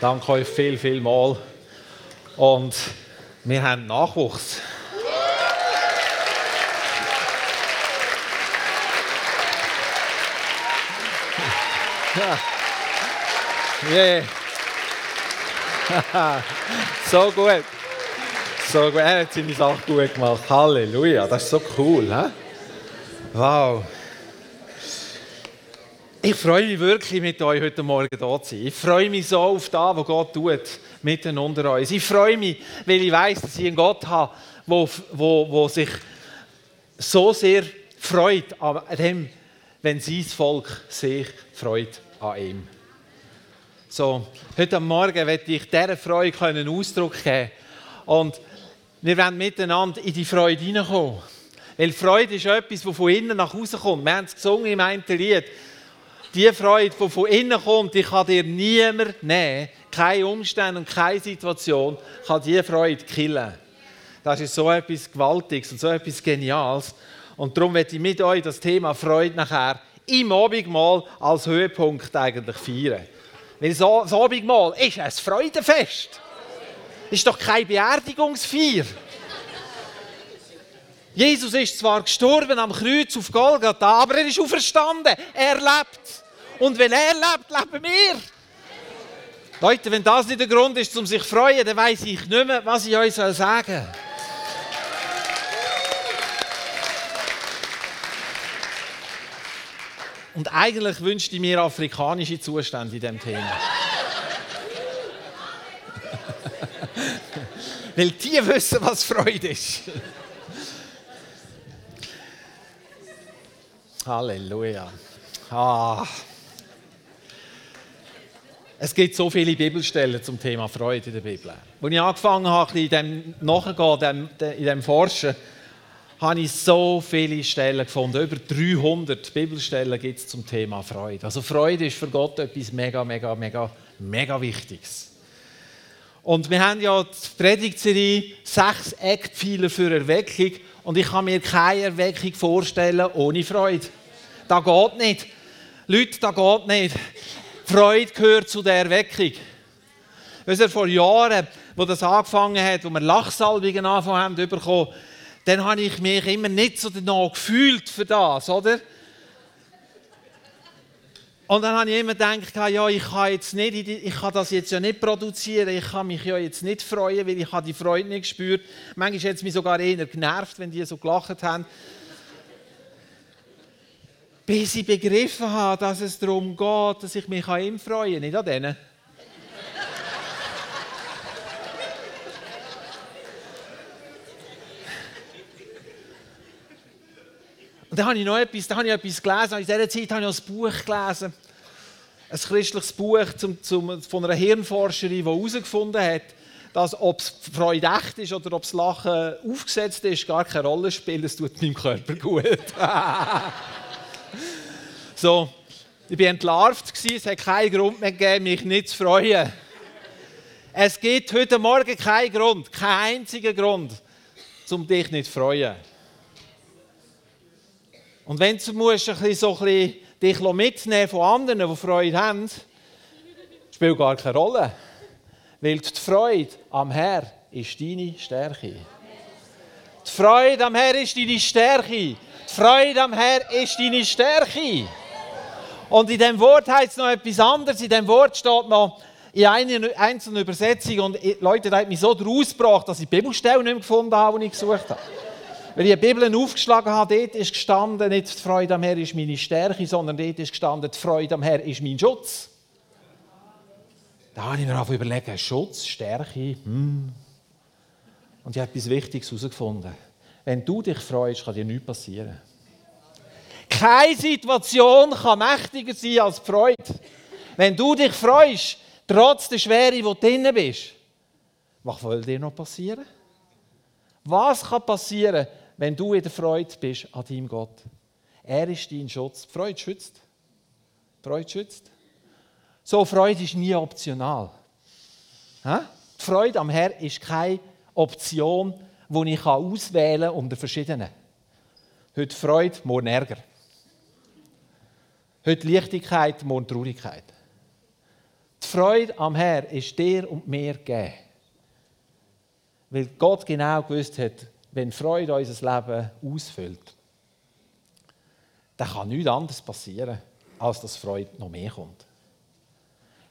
Danke euch viel, viel mal. Und wir haben Nachwuchs. Yeah. so gut. So gut. Er hat seine Sache gut gemacht. Halleluja. Das ist so cool. He? Wow. Ich freue mich wirklich, mit euch heute Morgen hier zu sein. Ich freue mich so auf das, was Gott tut, mitten unter uns. Ich freue mich, weil ich weiß, dass ich einen Gott habe, der sich so sehr freut an dem, wenn sein Volk sich freut an ihm. So, heute Morgen werde ich dieser Freude einen Ausdruck geben. Und wir werden miteinander in die Freude hineinkommen. Weil Freude ist etwas, das von innen nach außen kommt. Wir haben es gesungen im einen Lied. Die Freude, die von innen kommt, die kann dir niemand nehmen. Keine Umstände und keine Situation kann diese Freude killen. Das ist so etwas Gewaltiges und so etwas Geniales. Und darum werde ich mit euch das Thema Freude nachher im Abendmahl als Höhepunkt eigentlich feiern. Weil so, das Abendmahl ist ein Freudenfest. Ist doch keine Beerdigungsfeier. Jesus ist zwar gestorben am Kreuz auf Golgatha, aber er ist auferstanden. Er lebt. Und wenn er lebt, leben wir. Leute, wenn das nicht der Grund ist, um sich zu freuen, dann weiß ich nicht mehr, was ich euch sagen soll. Und eigentlich wünschte ich mir afrikanische Zustände in diesem Thema. Weil die wissen, was Freude ist. Halleluja. Ah. Es gibt so viele Bibelstellen zum Thema Freude in der Bibel. Als ich angefangen habe, in dem Nachgehen, in dem Forschen, habe ich so viele Stellen gefunden. Über 300 Bibelstellen gibt es zum Thema Freude. Also Freude ist für Gott etwas mega, mega, mega, mega Wichtiges. Und wir haben ja die Predigtserie sechs Eckpfeiler für Erweckung. Und ich kann mir keine Erweckung vorstellen ohne Freude. Das geht nicht. Leute, das geht nicht. Freude gehört zu der Erweckung. Weißt du, vor Jahren, wo das angefangen hat, wo wir Lachsalbungen angefangen haben dann habe ich mich immer nicht so danach gefühlt für das, oder? Und dann habe ich immer gedacht, ja, ich kann, jetzt nicht, ich kann das jetzt ja nicht produzieren, ich kann mich ja jetzt nicht freuen, weil ich die Freude nicht gespürt. Manchmal hat es mich sogar eher genervt, wenn die so gelacht haben. Bis ich begriffen habe, dass es darum geht, dass ich mich an ihm freue, nicht an denen. Und dann habe ich noch etwas, dann habe ich etwas gelesen. In dieser Zeit habe ich ein Buch gelesen. Ein christliches Buch zum, zum, von einer Hirnforscherin, die herausgefunden hat, dass ob es Freude echt ist oder ob das Lachen aufgesetzt ist, gar keine Rolle spielt. Es tut meinem Körper gut. so, ich war entlarvt, es hat keinen Grund mehr gegeben, mich nicht zu freuen. Es gibt heute Morgen keinen Grund, keinen einzigen Grund, um dich nicht zu freuen. Und wenn du musst, ein bisschen, so ein bisschen dich mitnehmen von anderen, die Freude haben, spielt gar keine Rolle. Weil die Freude am Herr ist deine Stärke. Die Freude am Herr ist deine Stärke. Die Freude am Herr ist deine Stärke. Und in dem Wort heißt es noch etwas anderes. In dem Wort steht noch in einer einzelnen Übersetzung. Und Leute, das hat mich so draus gebracht, dass ich die Bibelstelle nicht mehr gefunden habe, die ich gesucht habe. Weil ich die Bibel aufgeschlagen habe, dort ist gestanden, nicht die Freude am Herr ist meine Stärke, sondern dort ist gestanden, die Freude am Herr ist mein Schutz. Da habe ich mir auch überlegt, Schutz, Stärke, hm. Und ich habe etwas Wichtiges herausgefunden. Wenn du dich freust, kann dir nichts passieren. Keine Situation kann mächtiger sein als die Freude. Wenn du dich freust, trotz der Schwere, wo du drin bist, was soll dir noch passieren? Was kann passieren, wenn du in der Freude bist an deinem Gott. Er ist dein Schutz. Die Freude schützt. Die Freude schützt. So, Freude ist nie optional. Die Freude am Herr ist keine Option, die ich auswählen kann unter verschiedenen. Heute Freude, morgen Ärger. Heute Leichtigkeit, morgen Traurigkeit. Die Freude am Herr ist dir und mir gegeben. Weil Gott genau gewusst hat, wenn Freude unser Leben ausfüllt, dann kann nichts anderes passieren, als dass Freude noch mehr kommt.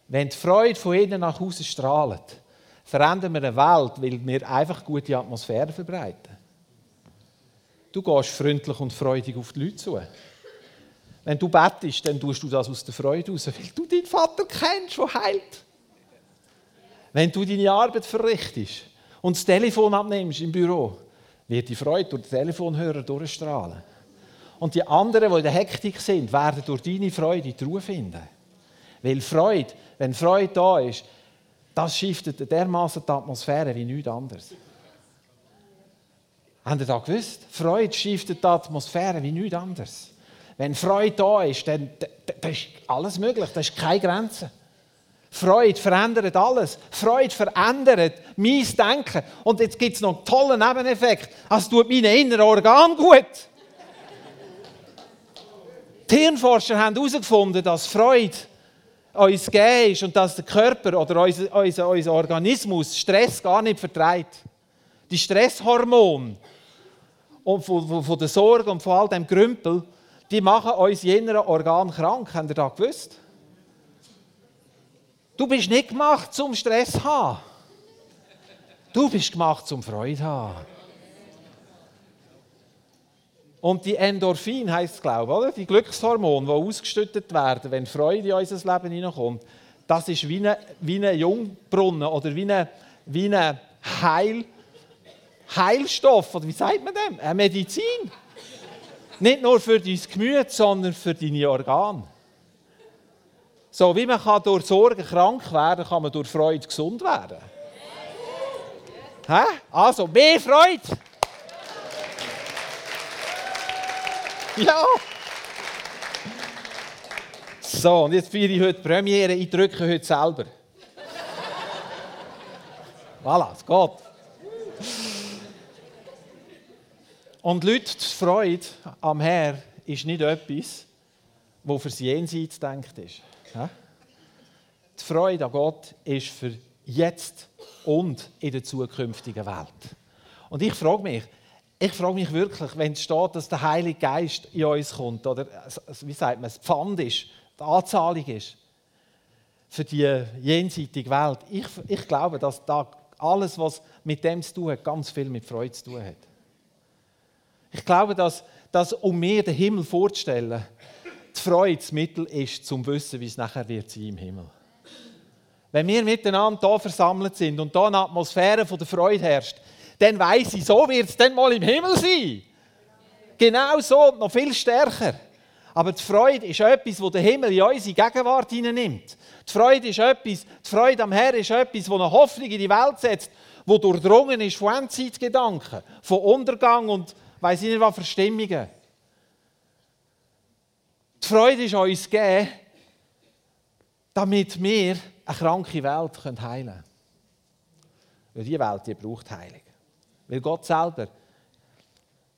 Wenn die Freude von innen nach außen strahlt, verändern wir eine Welt, weil wir einfach gute Atmosphäre verbreiten. Du gehst freundlich und freudig auf die Leute zu. Wenn du bettest, dann tust du das aus der Freude raus, weil du deinen Vater kennst, der heilt. Wenn du deine Arbeit verrichtest und das Telefon abnimmst im Büro, wird die Freude durch den Telefonhörer durchstrahlen. Und die anderen, die in der Hektik sind, werden durch deine Freude die Ruhe finden. Weil Freude, wenn Freude da ist, das shiftet dermaßen die Atmosphäre wie nichts anderes. Habt ihr das gewusst? Freude shiftet die Atmosphäre wie nichts anderes. Wenn Freude da ist, dann, dann ist alles möglich, da ist keine Grenze. Freude verändert alles. Freude verändert mein Denken. Und jetzt gibt es noch einen tollen Nebeneffekt. Es tut meinen inneren Organ gut. Die Hirnforscher haben herausgefunden, dass Freude uns gegeben ist und dass der Körper oder unser, unser, unser Organismus Stress gar nicht vertreibt. Die Stresshormone und von, von, von der Sorge und von all dem Grümpel, die machen uns jener Organ krank. Habt ihr das gewusst? Du bist nicht gemacht zum Stress zu haben. Du bist gemacht zum Freude zu haben. Und die Endorphin heißt glaube ich, oder? Die Glückshormone, die ausgeschüttet werden, wenn Freude in unser Leben hineinkommt, das ist wie ein, wie ein Jungbrunnen oder wie ein, wie ein Heil, Heilstoff, oder wie sagt man dem? Eine Medizin. Nicht nur für dein Gemüt, sondern für deine Organe. So wie man kann durch Sorgen krank werden kann, man durch Freude gesund werden. Hä? Also, mehr Freude! Ja! So, und jetzt feiere ich heute Premiere. Ich drücke heute selber. Voilà, es geht. Und Leute, die Freude am Herr ist nicht etwas, das fürs Jenseits denkt ist. Die Freude an Gott ist für jetzt und in der zukünftigen Welt. Und ich frage mich, ich frage mich wirklich, wenn es steht, dass der Heilige Geist in uns kommt, oder wie sagt man, das Pfand ist, die Anzahlung ist, für die jenseitige Welt. Ich, ich glaube, dass da alles, was mit dem zu tun hat, ganz viel mit Freude zu tun hat. Ich glaube, dass, dass um mir den Himmel vorzustellen, die Freude das Mittel ist, zum zu wissen, wie es nachher wird sein im Himmel. Wenn wir miteinander hier versammelt sind und hier eine Atmosphäre von der Freude herrscht, dann weiß ich, so wird es dann mal im Himmel sein. Genau so und noch viel stärker. Aber die Freude ist etwas, das der Himmel in unsere Gegenwart hineinnimmt. Die Freude ist etwas, die Freude am Herrn ist etwas, das eine Hoffnung in die Welt setzt, wo durchdrungen ist von Endzeitgedanken, von Untergang und weiß ich nicht was für Stimmungen. Die Freude ist uns gegeben, damit wir eine kranke Welt heilen können. Weil diese Welt die braucht Heilung. Weil Gott selber die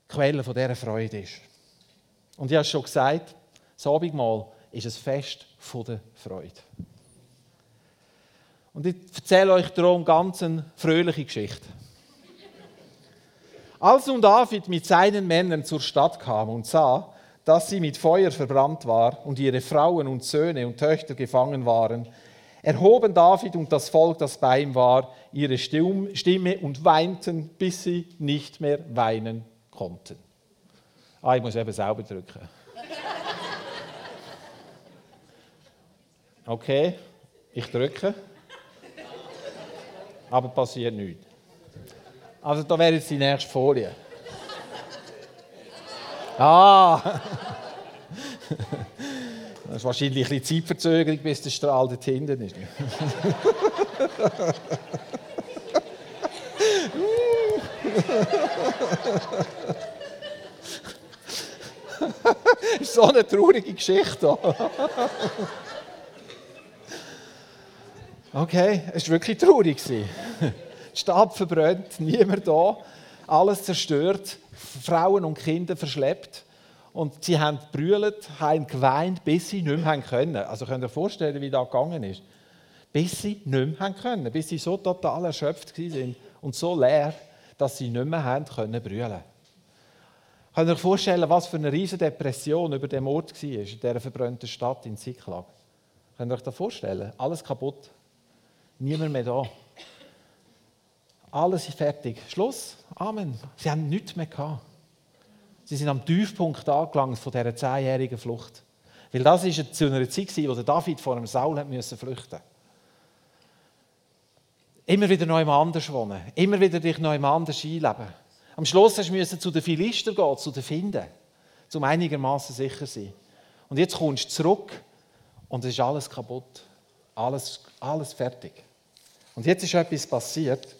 Quelle dieser Freude ist. Und ich habe es schon gesagt, das Abendmahl ist ein Fest der Freude. Und ich erzähle euch darum ganz eine fröhliche Geschichte. Als nun David mit seinen Männern zur Stadt kam und sah, dass sie mit Feuer verbrannt war und ihre Frauen und Söhne und Töchter gefangen waren, erhoben David und das Volk, das bei ihm war, ihre Stimme und weinten, bis sie nicht mehr weinen konnten. Ah, ich muss eben sauber drücken. Okay, ich drücke. Aber passiert nichts. Also da wäre jetzt die nächste Folie. Ah! Das ist wahrscheinlich ein Zeitverzögerung, bis der Strahl dort hinten ist. das ist so eine traurige Geschichte. okay, es war wirklich traurig. Die Stadt verbrannt, niemand da, alles zerstört, Frauen und Kinder verschleppt. Und sie haben gebrüllt, haben geweint, bis sie nicht mehr können. Also könnt ihr euch vorstellen, wie das gegangen ist. bis sie nicht mehr können, bis sie so total erschöpft waren und so leer, dass sie nicht mehr haben können brüllen. Könnt ihr euch vorstellen, was für eine riesige Depression über dem Ort war, in dieser verbrannten Stadt in Ziklag? Könnt ihr euch das vorstellen? Alles kaputt. Niemand mehr da. Alles ist fertig. Schluss. Amen. Sie haben nichts mehr gehabt. Sie sind am Tiefpunkt angelangt von dieser zehnjährigen Flucht. Weil das war zu einer Zeit, wo David vor einem Saul musste flüchten Immer wieder neu anders wohnen. Immer wieder dich neu anders einleben. Am Schluss musst du zu den Philister gehen, zu den Finden, um einigermaßen sicher zu sein. Und jetzt kommst du zurück und es ist alles kaputt. Alles, alles fertig. Und jetzt ist etwas passiert.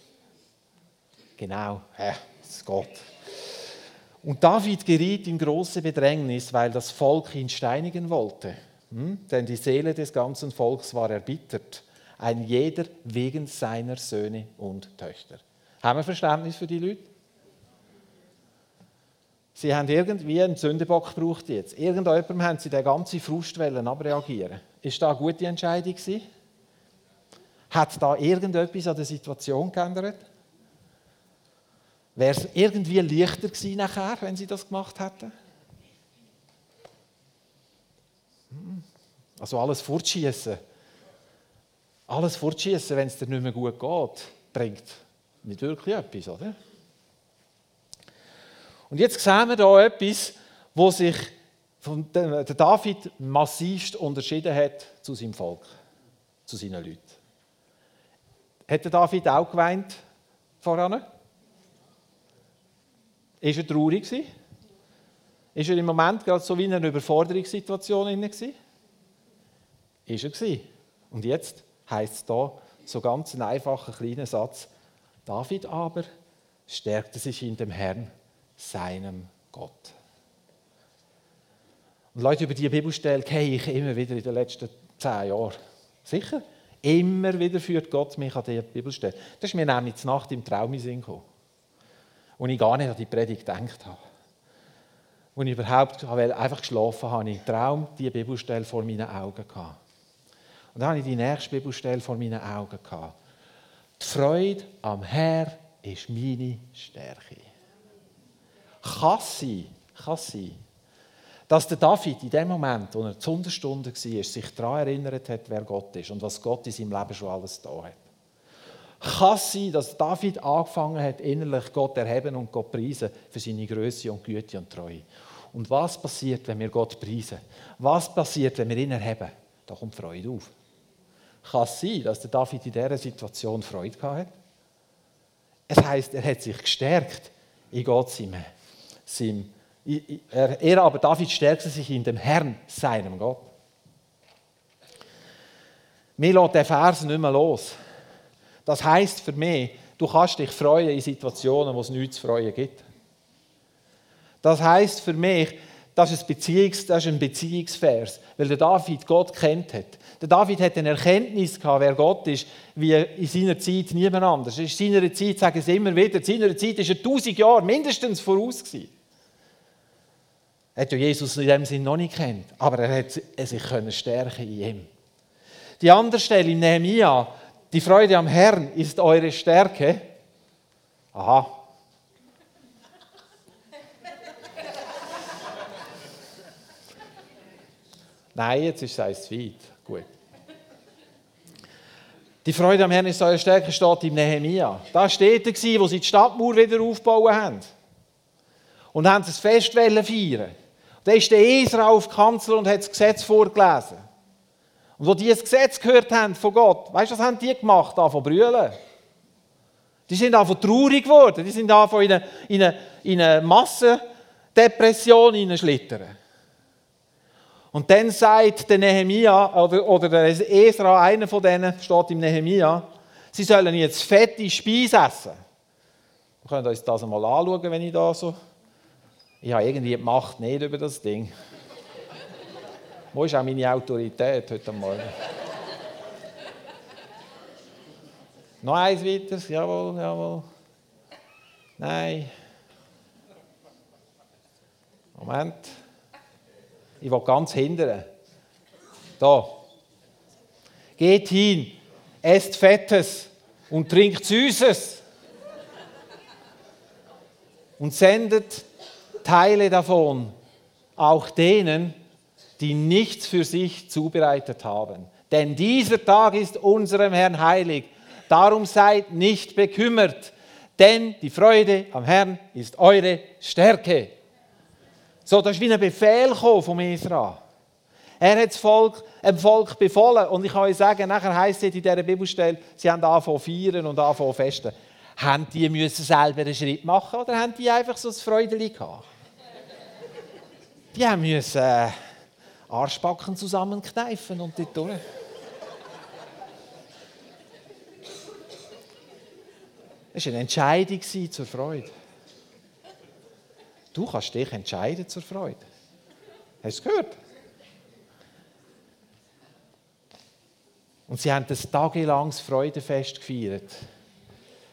Genau, ja, es geht. Und David geriet in große Bedrängnis, weil das Volk ihn steinigen wollte. Hm? Denn die Seele des ganzen Volks war erbittert, ein jeder wegen seiner Söhne und Töchter. Haben wir Verständnis für die Leute? Sie haben irgendwie einen Sündenbock gebraucht jetzt. Irgendjemandem haben sie den ganzen Frust abreagieren. Ist das eine gute Entscheidung gewesen? Hat da irgendetwas an der Situation geändert? Wäre es irgendwie leichter gewesen nachher, wenn sie das gemacht hätten? Hm. Also alles fortschießen. Alles fortschießen, wenn es dir nicht mehr gut geht, bringt nicht wirklich etwas, oder? Und jetzt sehen wir hier etwas, wo sich von der David massivst unterschieden hat zu seinem Volk, zu seinen Leuten. Hat der David auch geweint voran? Ist er traurig? Ist er im Moment gerade so wie in einer Überforderungssituation? Ist er gewesen. Und jetzt heißt es da so ganz ein einfacher kleiner Satz: David aber stärkte sich in dem Herrn, seinem Gott. Und Leute, über diese Bibelstelle gehe ich immer wieder in den letzten zehn Jahren. Sicher? Immer wieder führt Gott mich an diese Bibelstelle. Das ist mir nämlich Nacht im Traum gekommen und ich gar nicht an die Predigt gedacht habe. Und ich überhaupt einfach geschlafen habe, ich im Traum die Bibelstelle vor meinen Augen gehabt. Und dann habe ich die nächste Bibelstelle vor meinen Augen gehabt. Die Freude am Herr ist meine Stärke. Kann sein, dass der David in dem Moment, wo er zur Unterstunde war, sich daran erinnert hat, wer Gott ist und was Gott in seinem Leben schon alles da hat kann sein, dass David angefangen hat, innerlich Gott erheben und Gott preisen für seine Größe und Güte und Treue. Und was passiert, wenn wir Gott preisen? Was passiert, wenn wir ihn erheben? Da kommt Freude auf. Kann sein, dass der David in dieser Situation Freude hatte? Es heißt, er hat sich gestärkt in Gott seinem, seinem er, er aber, David, stärkte sich in dem Herrn, seinem Gott. Mir lässt der Vers nicht mehr los. Das heißt für mich, du kannst dich freuen in Situationen, wo es nichts zu freuen gibt. Das heißt für mich, das ist, ein Beziehungs, das ist ein Beziehungsvers, weil der David Gott kennt hat. Der David hat eine Erkenntnis gehabt, wer Gott ist, wie in seiner Zeit niemand anders. In seiner Zeit, sagen sie immer wieder, in seiner Zeit ist er tausend Jahre mindestens voraus gewesen. Er hat ja Jesus in dem Sinn noch nicht kennt, aber er hat sich stärken in ihm. Die andere Stelle in Nehemiah, die Freude am Herrn ist eure Stärke. Aha. Nein, jetzt ist es zu weit. Gut. Die Freude am Herrn ist eure Stärke, steht im Nehemia. Da steht er, wo sie die Stadtmauer wieder aufbauen haben. Und haben das Fest feiern. Da ist der Esra auf die Kanzel und hat das Gesetz vorgelesen. Und wo die das Gesetz gehört haben von Gott, weißt du, was haben die gemacht? Von brüllen. Die sind einfach traurig geworden. Die sind einfach in eine, in eine, in eine Massendepression hineinschlittern. Und dann sagt der Nehemia, oder, oder der Esra, einer von denen, steht im Nehemia, sie sollen jetzt fette Speise essen. Wir können uns das einmal anschauen, wenn ich da so. Ich habe irgendwie die Macht nicht über das Ding. Wo ist auch meine Autorität heute Morgen? Noch eins weiter, jawohl, jawohl. Nein. Moment. Ich will ganz hindern. Da. Geht hin, esst Fettes und trinkt Süßes und sendet Teile davon auch denen, die nichts für sich zubereitet haben. Denn dieser Tag ist unserem Herrn heilig. Darum seid nicht bekümmert, denn die Freude am Herrn ist eure Stärke. So, das ist wie ein Befehl vom Esra. Er hat das Volk, dem Volk befohlen. Und ich kann euch sagen, nachher heisst es in dieser Bibelstelle, sie haben angefangen feiern und angefangen festen. Haben die müssen selber einen Schritt machen oder haben die einfach so ein Freudeli gehabt? Die haben müssen äh, Arschbacken zusammenkneifen und dort durch. Es war eine Entscheidung zur Freude. Du kannst dich entscheiden zur Freude. Hast du gehört? Und sie haben das tagelanges Freudefest gefeiert.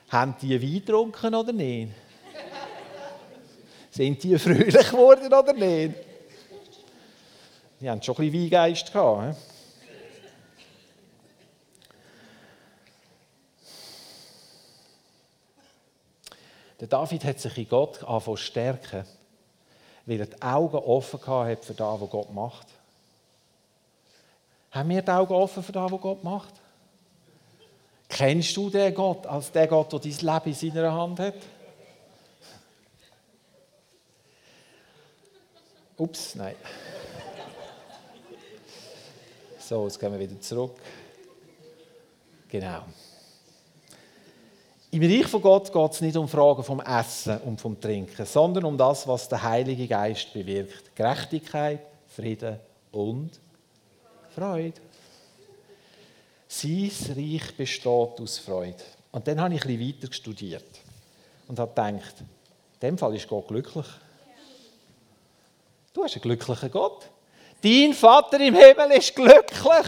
Haben die Wein getrunken oder nicht? Sind die fröhlich geworden oder nicht? Die haben schon ein bisschen Weingeist gehabt. Der David hat sich in Gott angefangen stärken, weil er die Augen offen hat für das, was Gott macht. Haben wir die Augen offen für das, was Gott macht? Kennst du den Gott als den Gott, der dein Leben in seiner Hand hat? Ups, nein. So, jetzt gehen wir wieder zurück. Genau. Im Reich von Gott geht es nicht um Fragen vom Essen und vom Trinken, sondern um das, was der Heilige Geist bewirkt. Gerechtigkeit, Frieden und Freude. Sein Reich besteht aus Freude. Und dann habe ich bisschen weiter studiert und habe gedacht, in dem Fall ist Gott glücklich. Du hast einen glücklichen Gott. Dein Vater im Himmel ist glücklich.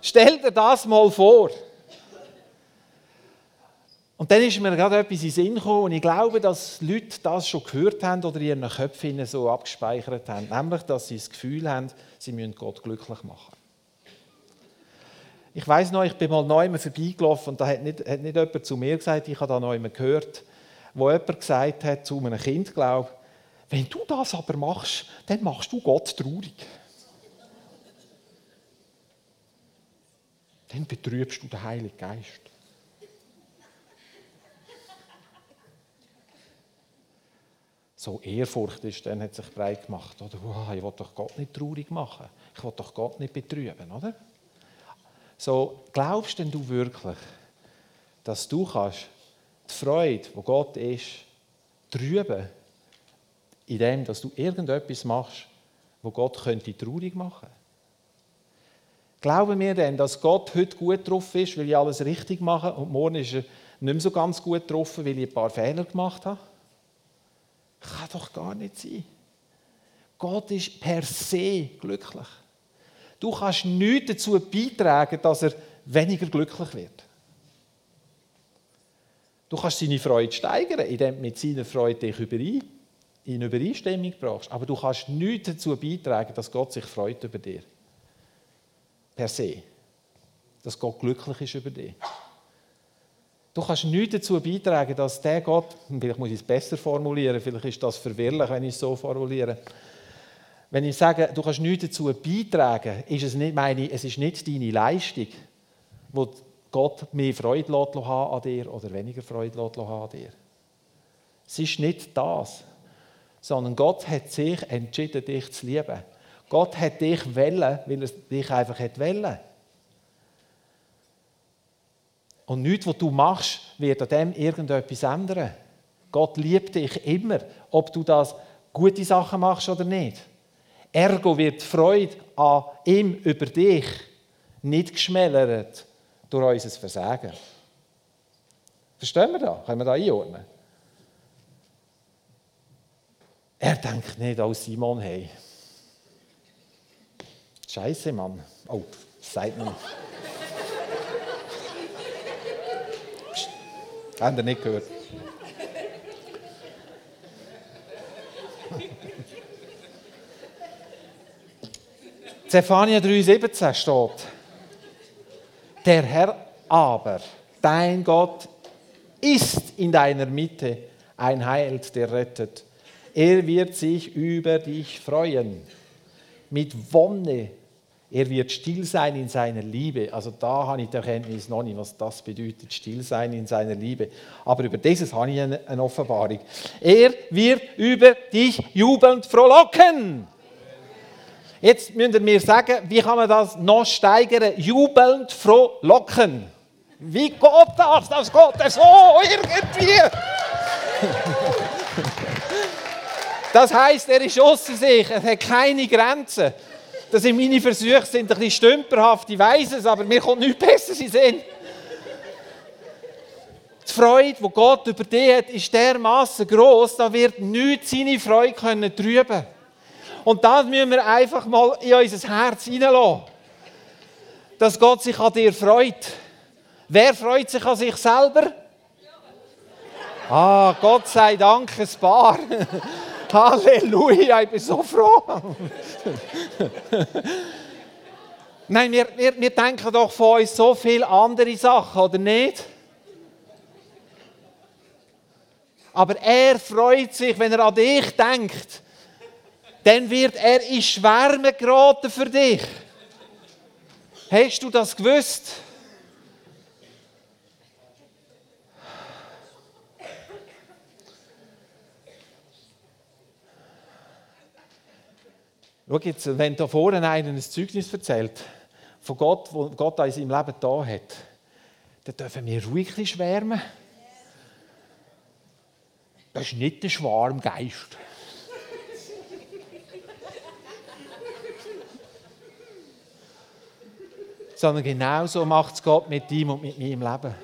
Stell dir das mal vor. Und dann ist mir gerade etwas in den Sinn gekommen und ich glaube, dass Leute das schon gehört haben oder in ihren Köpfen so abgespeichert haben. Nämlich, dass sie das Gefühl haben, sie müssen Gott glücklich machen. Ich weiß noch, ich bin mal neu vorbeigelaufen und da hat nicht, hat nicht jemand zu mir gesagt, ich habe da neu gehört, wo jemand gesagt hat zu einem Kind, glaube wenn du das aber machst, dann machst du Gott traurig. Dann betrübst du den Heiligen Geist. So Ehrfurcht ist, dann hat sich breit gemacht. Oder? Wow, ich will doch Gott nicht traurig machen. Ich will doch Gott nicht betrüben, oder? So, glaubst denn du wirklich, dass du kannst die Freude, wo Gott ist, trüben in dem, dass du irgendetwas machst, wo Gott könnte traurig machen Glauben wir denn, dass Gott heute gut drauf ist, weil ich alles richtig mache und morgen ist er nicht mehr so ganz gut drauf, weil ich ein paar Fehler gemacht habe? Kann doch gar nicht sein. Gott ist per se glücklich. Du kannst nichts dazu beitragen, dass er weniger glücklich wird. Du kannst seine Freude steigern, indem du mit seiner Freude dich überein in Übereinstimmung brauchst. Aber du kannst nichts dazu beitragen, dass Gott sich freut über dich. Per se. Dass Gott glücklich ist über dich. Du kannst nichts dazu beitragen, dass der Gott, vielleicht muss ich es besser formulieren, vielleicht ist das verwirrlich, wenn ich es so formuliere. Wenn ich sage, du kannst nichts dazu beitragen, ist es nicht, meine, es ist nicht deine Leistung, wo Gott mehr Freude an dir oder weniger Freude an dir. Es ist nicht das sondern Gott hat sich entschieden, dich zu lieben. Gott hat dich wollen, weil er dich einfach hat wollen. Und nichts, was du machst, wird an dem irgendetwas ändern. Gott liebt dich immer, ob du das gute Sachen machst oder nicht. Ergo wird die Freude an ihm über dich nicht geschmälert durch unser Versagen. Verstehen wir das? Können wir das einordnen? Er denkt nicht als Simon, hey. Scheiße, Mann. Oh, sagt man. Habt ihr nicht gehört? Zephania 3,17 steht. Der Herr aber, dein Gott, ist in deiner Mitte ein Heil, der rettet. Er wird sich über dich freuen. Mit Wonne. Er wird still sein in seiner Liebe. Also da habe ich die Erkenntnis noch nicht, was das bedeutet, still sein in seiner Liebe. Aber über dieses habe ich eine, Offenbarung. Er wird über dich jubelnd frohlocken. Jetzt müsst ihr mir sagen, wie kann man das noch steigern? Jubelnd frohlocken. Wie geht das? Das geht so irgendwie. Das heißt, er ist außer sich, er hat keine Grenzen. Dass meine Versuche sind ein bisschen stümperhaft, ich weiß es, aber mir kommt nichts Besseres in Sinn. Die Freude, die Gott über dich hat, ist dermaßen groß, da wird nichts seine Freude können trüben. Und das müssen wir einfach mal in unser Herz hineinlassen. Dass Gott sich an dir freut. Wer freut sich an sich selber? Ah, Gott sei Dank, ein paar. Halleluja, ich bin so froh. Nein, wir, wir, wir denken doch von uns so viele andere Sachen, oder nicht? Aber er freut sich, wenn er an dich denkt. Dann wird er in Schwärme geraten für dich. Hast du das gewusst? Schau wenn da vorne einer ein Zeugnis erzählt, von Gott, wo Gott in seinem Leben da hat, dann dürfen wir ruhig schwärmen. Das ist nicht der Schwarmgeist. Sondern genauso macht es Gott mit ihm und mit meinem Leben.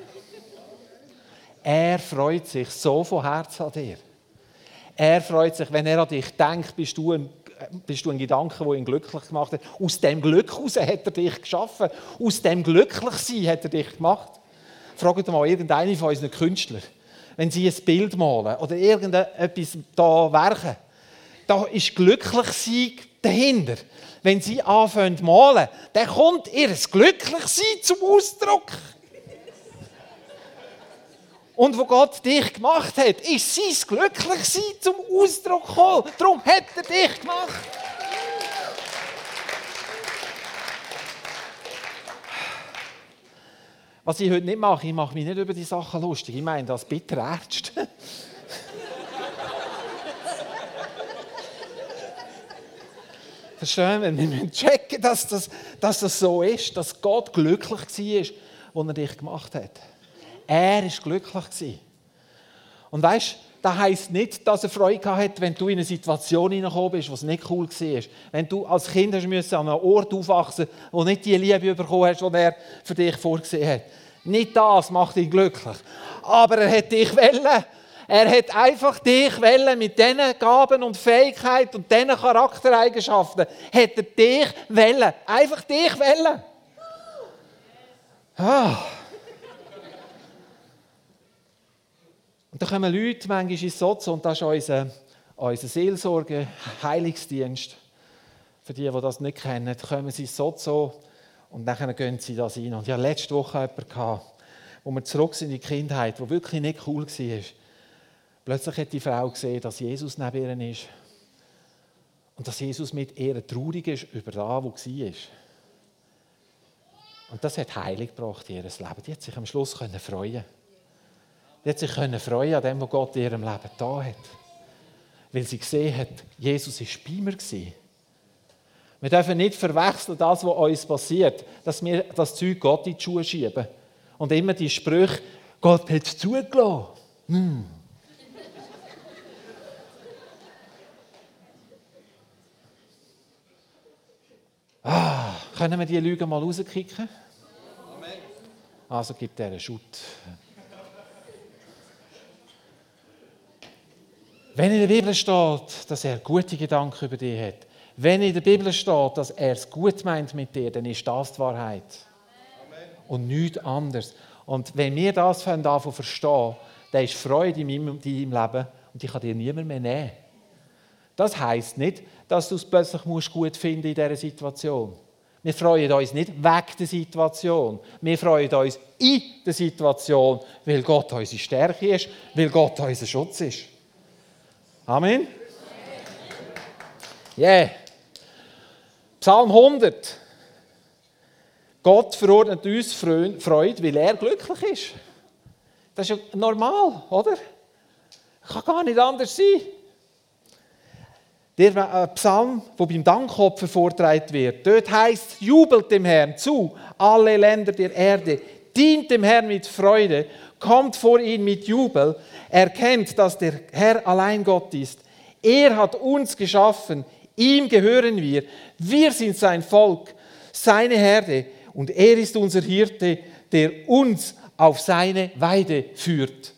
Er freut sich so von Herzen an dir. Er freut sich, wenn er an dich denkt, bist du ein bist du ein Gedanke, der ihn glücklich gemacht hat. Aus dem Glück heraus hat er dich geschaffen. Aus dem Glücklichsein hat er dich gemacht. Fragt mal irgendeinen von unseren Künstlern, wenn sie ein Bild malen oder irgendetwas da werken, da ist Glücklichsein dahinter. Wenn sie anfangen zu malen, dann kommt ihr Glücklichsein zum Ausdruck. Und wo Gott dich gemacht hat, ist sein Glücklichsein zum Ausdruck gekommen. Darum hat er dich gemacht. Was ich heute nicht mache, ich mache mich nicht über die Sachen lustig. Ich meine das bitter ernst. Verstehen wir? Wir müssen checken, dass das, dass das so ist, dass Gott glücklich war, als er dich gemacht hat. Er war glücklich. Und weißt das heisst nicht, dass er Freude hatte, wenn du in eine Situation hineingekommen bist, was nicht cool war. Wenn du als Kind hast müssen an einem Ort aufwachsen wo nicht die Liebe bekommen hast, die er für dich vorgesehen hat. Nicht das macht ihn glücklich. Aber er hat dich wollen. Er hat einfach dich wollen mit diesen Gaben und Fähigkeiten und diesen Charaktereigenschaften. Hat er dich wollen. Einfach dich wollen. Ah. Da kommen Leute manchmal ins Sozo, und das ist unser, unser Seelsorge, Heilungsdienst. Für die, die das nicht kennen, kommen sie ins Sozo und dann gehen sie das rein. Und ich hatte letzte Woche jemanden, gehabt, wo wir zurück sind in die Kindheit, wo wirklich nicht cool war. Plötzlich hat die Frau gesehen, dass Jesus neben ihr ist. Und dass Jesus mit ihr traurig ist über das, wo sie ist. Und das hat Heilung gebracht in ihr Leben. Die hat sich am Schluss freuen die hat sich freuen an dem, was Gott in ihrem Leben da hat. Weil sie gesehen hat, Jesus war bei mir. Wir dürfen nicht verwechseln, das, was uns passiert, dass wir das Zeug Gott in die Schuhe schieben. Und immer die Sprüche, Gott hat es zugelassen. Hm. Ah, können wir die Lüge mal rauskicken? Also gibt er einen Schutt. Wenn in der Bibel steht, dass er gute Gedanken über dich hat, wenn in der Bibel steht, dass er es gut meint mit dir, dann ist das die Wahrheit. Amen. Und nichts anderes. Und wenn wir das anfangen verstehen, dann ist Freude in meinem, in Leben und die kann dir niemand mehr nehmen. Das heisst nicht, dass du es plötzlich gut finden in dieser Situation. Wir freuen uns nicht weg der Situation. Wir freuen uns in der Situation, weil Gott unsere Stärke ist, weil Gott unser Schutz ist. Amen. Yeah. Psalm 100. Gott verordnet uns Freude, weil er glücklich ist. Das ist ja normal, oder? Kann gar nicht anders sein. Der äh, Psalm, der beim Dankopfer vortragen wird, dort heißt jubelt dem Herrn zu, alle Länder der Erde, dient dem Herrn mit Freude, kommt vor ihn mit Jubel, erkennt, dass der Herr allein Gott ist. Er hat uns geschaffen, ihm gehören wir, wir sind sein Volk, seine Herde und er ist unser Hirte, der uns auf seine Weide führt.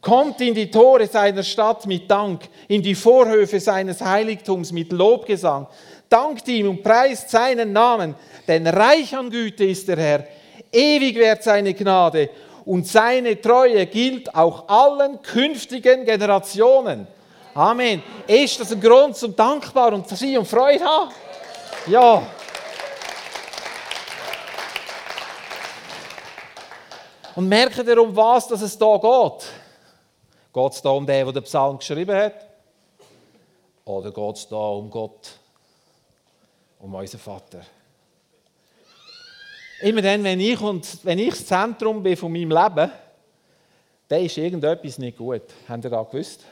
Kommt in die Tore seiner Stadt mit Dank, in die Vorhöfe seines Heiligtums mit Lobgesang. Dankt ihm und preist seinen Namen, denn reich an Güte ist der Herr. Ewig währt seine Gnade und seine Treue gilt auch allen künftigen Generationen. Amen. Ist das ein Grund zum Dankbar und sie und Freude haben? Ja. Und merkt ihr, um was dass es da geht? Geht es da um den, der den Psalm geschrieben hat? Oder geht es da um Gott, um unseren Vater? Immer dann, wenn ich, und, wenn ich das Zentrum bin von meinem Leben, dann ist irgendetwas nicht gut. Habt ihr das gewusst?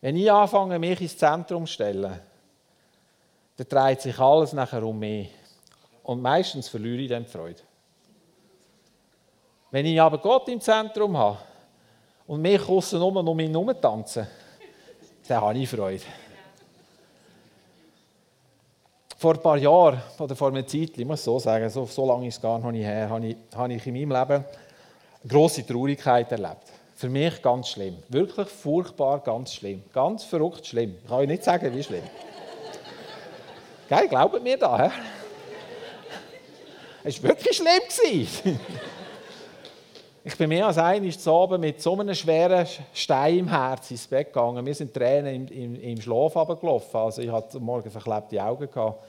Wenn ich anfange, mich ins Zentrum zu stellen, dann dreht sich alles nachher um mich. Und meistens verliere ich dann die Freude. Wenn ich aber Gott im Zentrum habe, und mich aussen um um mich herum tanzen, dann habe ich Freude. Vor ein paar Jahren, oder vor einer Zeit, ich muss so sagen, so, so lange ist es gar nicht her, habe ich, habe ich in meinem Leben eine grosse Traurigkeit erlebt. Für mich ganz schlimm. Wirklich furchtbar ganz schlimm. Ganz verrückt schlimm. Ich kann euch nicht sagen, wie schlimm. Gell, glaubt mir da, hä? Es war wirklich schlimm. Ich bin mehr als einmal zu Abend mit so einem schweren Stein im Herz ins Bett gegangen. Wir sind Tränen im, im, im Schlaf gelaufen. Also ich hatte morgen verklebte Augen gehabt.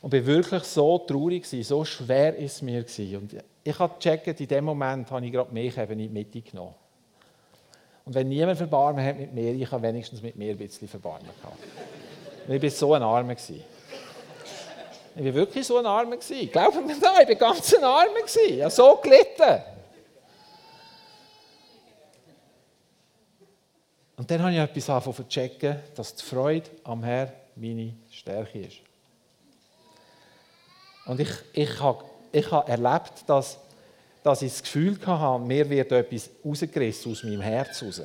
und bin wirklich so traurig gewesen, so schwer ist es mir gewesen. Und ich habe gecheckt, in dem Moment habe ich gerade mich eben in die Mitte genommen. Und wenn niemand Verbarmen hat mit mir, ich habe wenigstens mit mir ein bisschen Verbarmen gehabt. ich war so ein Armer gewesen. Ich war wirklich so ein Armer. Glauben mir da, ich war ganz ein Armer. Ich habe so gelitten. Und dann habe ich etwas angefangen zu checken, dass die Freude am Herrn meine Stärke ist. Und ich, ich, habe, ich habe erlebt, dass, dass ich das Gefühl hatte, mir wird etwas rausgerissen aus meinem Herz raus.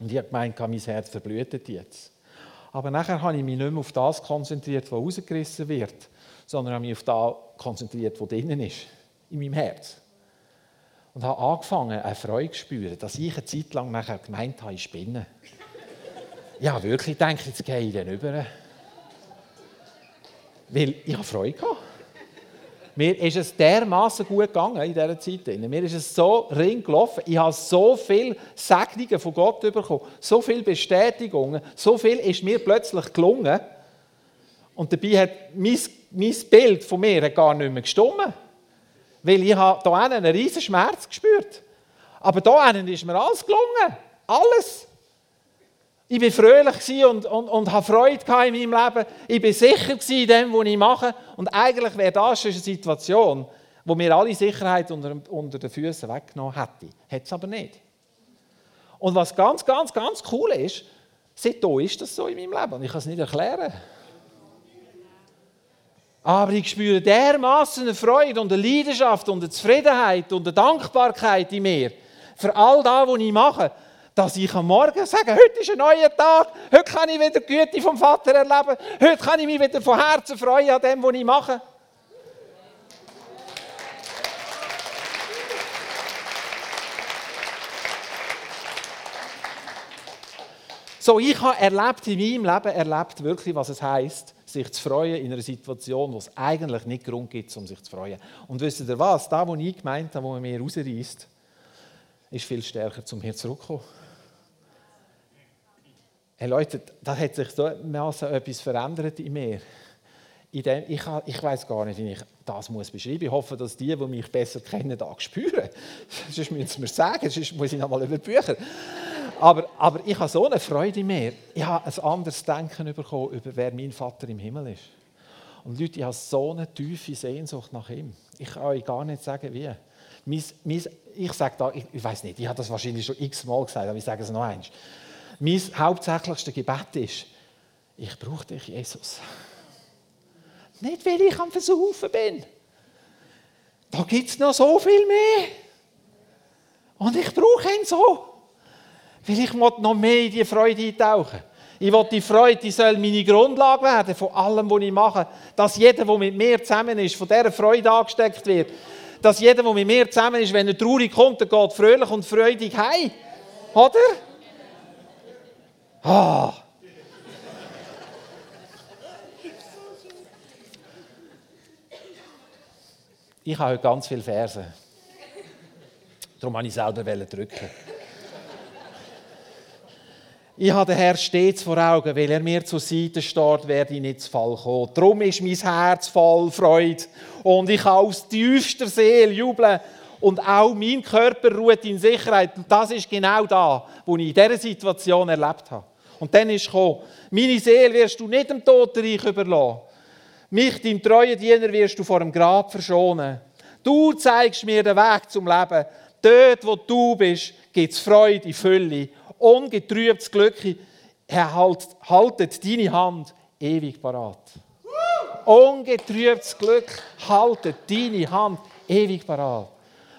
Und ich habe gemeint, mein Herz verblühtet jetzt. Aber nachher habe ich mich nicht mehr auf das konzentriert, was rausgerissen wird, sondern habe mich auf das konzentriert, was drinnen ist, in meinem Herz und habe angefangen, eine Freude zu spüren, dass ich eine Zeit lang nachher gemeint habe, ich spinne. Ja, wirklich denke, jetzt gehe ich dann über. Weil ich habe Freude gehabt. Mir ist es dermaßen gut gegangen in dieser Zeit. Mir ist es so ring gelaufen. Ich habe so viele Segnungen von Gott bekommen, so viele Bestätigungen, so viel ist mir plötzlich gelungen. Und dabei hat mein, mein Bild von mir gar nicht mehr gestimmt. Weil ich habe hier einen riesen Schmerz gespürt. Aber hier ist mir alles gelungen. Alles. Ich war fröhlich und, und, und hatte Freude in meinem Leben. Ich war sicher in dem, was ich mache. Und eigentlich wäre das eine Situation, wo mir alle Sicherheit unter, unter den Füßen weggenommen hätte. Hat es aber nicht. Und was ganz, ganz, ganz cool ist, seitdem ist das so in meinem Leben. Und ich kann es nicht erklären. Aber ich spüre dermaßen eine Freude und eine Leidenschaft und eine Zufriedenheit und eine Dankbarkeit in mir für all das, was ich mache, dass ich am Morgen sage, heute ist ein neuer Tag, heute kann ich wieder die Güte vom Vater erleben, heute kann ich mich wieder von Herzen freuen an dem, was ich mache. So, ich habe erlebt in meinem Leben erlebt wirklich, was es heißt, sich zu freuen in einer Situation, wo es eigentlich nicht Grund gibt, um sich zu freuen. Und wisst ihr was? Da, wo ich gemeint habe, wo man mir rausreißt, ist viel stärker zum hier zurückzukommen. Hey Leute, da hat sich so etwas verändert in mir. in dem, ich, ich weiß gar nicht, wie ich das muss beschreiben muss. Ich hoffe, dass die, die mich besser kennen, das spüren. sonst müssen sie mir sagen, sonst muss ich noch mal über die Bücher. Aber, aber ich habe so eine Freude mir. Ich habe ein anderes Denken bekommen, über wer mein Vater im Himmel ist. Und Leute, ich habe so eine tiefe Sehnsucht nach ihm. Ich kann euch gar nicht sagen, wie. Mein, mein, ich sage da, ich, ich weiß nicht, ich habe das wahrscheinlich schon x-mal gesagt, aber ich sage es noch eins. Mein hauptsächlichstes Gebet ist, ich brauche dich, Jesus. Nicht, weil ich am Versaufen bin. Da gibt es noch so viel mehr. Und ich brauche ihn so. Weil ich noch mehr in die Freude eintauchen Ich will die Freude, die soll meine Grundlage werden von allem, was ich mache. Dass jeder, der mit mir zusammen ist, von dieser Freude angesteckt wird. Dass jeder, der mit mir zusammen ist, wenn er traurig kommt, dann geht fröhlich und freudig heim. Oder? Ah. Ich habe heute ganz viele Verse. Darum wollte ich selber drücken. Ich habe den Herrn stets vor Augen, weil er mir zur Seite steht, werde ich nicht zu Fall kommen. Darum ist mein Herz voll Freude und ich kann aus tiefster Seele jubeln und auch mein Körper ruht in Sicherheit. Und das ist genau da, was ich in dieser Situation erlebt habe. Und dann ist gekommen, meine Seele wirst du nicht dem Totenreich überlassen. Mich, dein treuer Diener, wirst du vor dem Grab verschonen. Du zeigst mir den Weg zum Leben. Dort, wo du bist, gibt es Freude in Fülle ungetrübtes Glück haltet deine Hand ewig parat. Ungetrübtes Glück haltet deine Hand ewig parat.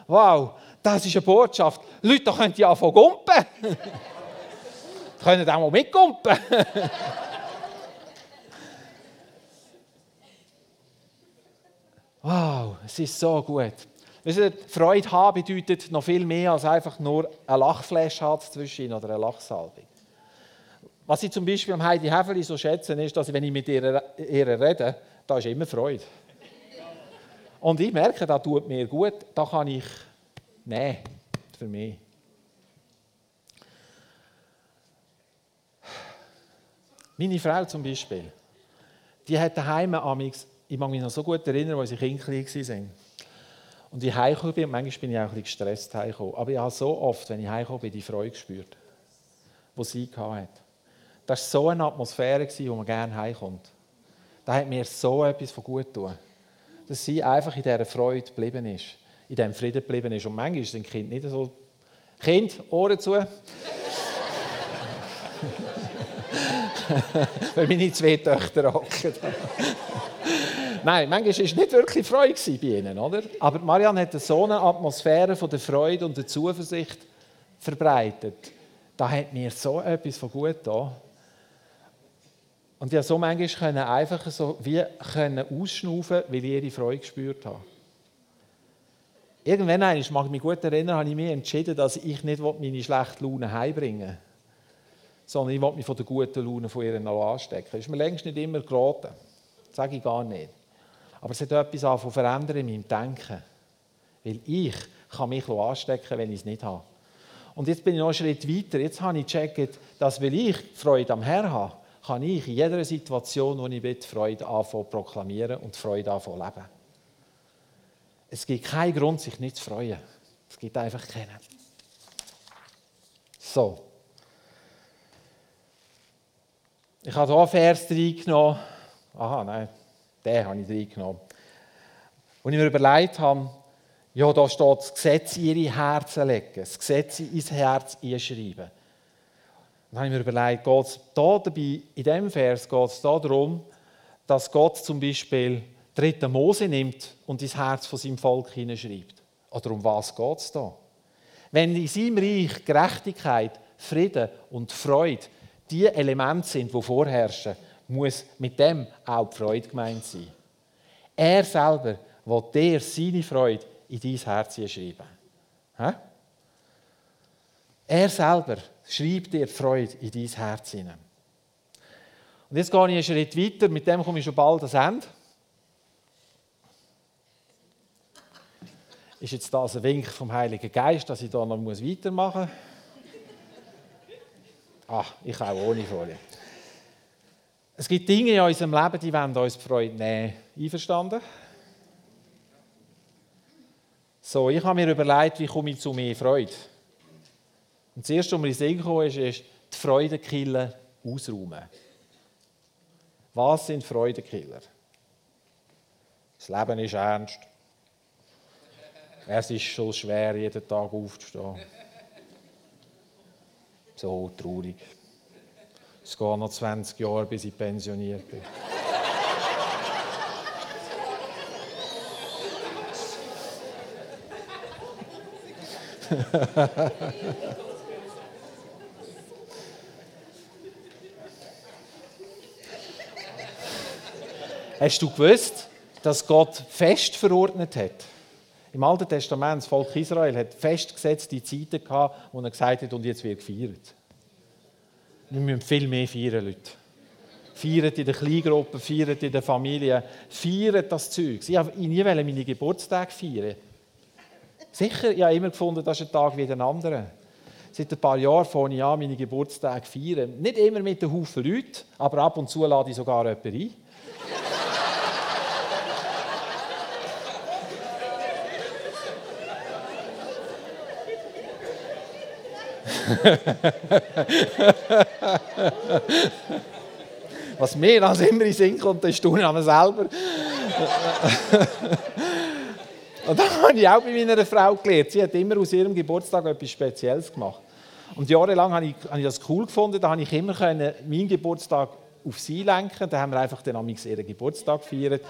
Wow, das ist eine Botschaft. Leute, da könnt ihr anfangen gumpen. können auch mal mitgumpen. wow, es ist so gut. Freude haben bedeutet noch viel mehr als einfach nur ein Lachflash zwischen oder eine Lachsalbung. Was ich zum Beispiel am Heidi Häferli so schätze, ist, dass wenn ich mit ihr, ihr rede, da ist immer Freude. Und ich merke, das tut mir gut, da kann ich nehmen für mich. Meine Frau zum Beispiel, die hat daheim amix, ich mag mich noch so gut erinnern, als ich Kind klein war. Und ich heimgekommen bin, und manchmal bin ich auch ein bisschen gestresst heimgekommen, aber ich habe so oft, wenn ich heimgekommen bin, die Freude gespürt, die sie hatte. Das war so eine Atmosphäre, wo man gerne heimkommt. Da hat mir so etwas von gut tun, dass sie einfach in dieser Freude geblieben ist, in diesem Frieden geblieben ist. Und manchmal sind Kind nicht so... Kind, Ohren zu. Weil meine zwei Töchter hocken. Nein, manchmal war nicht wirklich Freude bei ihnen, oder? Aber Marianne hat so eine Atmosphäre von der Freude und der Zuversicht verbreitet. Da hat mir so etwas von gut da. Und konnte so manchmal einfach so wie können ausschnaufen, weil ich ihre Freude gespürt habe. Irgendwann, ich mag mich gut erinnern, habe ich mich entschieden, dass ich nicht meine schlechte Laune heimbringen sondern ich will mich von der guten Laune von ihr anstecken. Das ist mir längst nicht immer geraten. Das sage ich gar nicht. Aber es hat etwas an verändern in meinem Denken. Weil ich kann mich anstecken, wenn ich es nicht habe. Und jetzt bin ich noch einen Schritt weiter. Jetzt habe ich gecheckt, dass, weil ich Freude am Herrn habe, kann ich in jeder Situation, wo ich bin, Freude anfangen proklamieren und Freude anfangen leben. Es gibt keinen Grund, sich nicht zu freuen. Es gibt einfach keinen. So. Ich habe hier einen Vers reingenommen. Aha, nein, den habe ich reingenommen. Und ich mir überlegt habe, ja, da steht das Gesetz in ihre Herzen legen, das Gesetz ins Herz einschreiben. Dann habe ich mir überlegt, geht es da dabei, in diesem Vers geht es darum, dass Gott zum Beispiel dritte Mose nimmt und ins Herz von seinem Volk hineinschreibt. Oder um was geht es da? Wenn in seinem Reich Gerechtigkeit, Frieden und Freude die Elemente sind, die vorherrschen, muss mit dem auch die Freude gemeint sein. Er selber will dir seine Freude in dein Herz schreiben. Er selber schreibt dir Freude in dein Herz hinein. Und jetzt gehe ich einen Schritt weiter, mit dem komme ich schon bald ans Ende. Ist jetzt das ein Wink vom Heiligen Geist, dass ich da noch weitermachen muss? Ah, ich auch ohne Folie. Es gibt Dinge in unserem Leben, die wollen uns die Freude nehmen. Einverstanden? So, ich habe mir überlegt, wie komme ich zu mehr Freude. Und das Erste, was mir in den Sinn ist, ist die Freudekiller ausräumen. Was sind Freudekiller? Das Leben ist ernst. Es ist so schwer, jeden Tag aufzustehen. So traurig. Es geht noch 20 Jahre, bis ich pensioniert bin. Hast du gewusst, dass Gott fest verordnet hat? Im Alten Testament, das Volk Israel hat festgesetzte Zeiten gehabt, wo er gesagt hat, und jetzt wird gefeiert. Wir müssen viel mehr feiern, Leute. Feiern in der Kleingruppe, feiern in der Familie, feiern das Zeug. Ich wollte nie meine Geburtstage feiern. Sicher, ich habe immer gefunden, das ist ein Tag wie ein anderer. Seit ein paar Jahren fange ich an, meine Geburtstage feiern. Nicht immer mit einem Haufen Leuten, aber ab und zu lade ich sogar jemanden ein. Was mir als immer in Sinn kommt, ist tun an selber. Und das habe ich auch bei meiner Frau gelernt. Sie hat immer aus ihrem Geburtstag etwas Spezielles gemacht. Und jahrelang habe ich, habe ich das cool gefunden. Da konnte ich immer meinen Geburtstag auf sie lenken. Da haben wir einfach dann ihren Geburtstag gefeiert.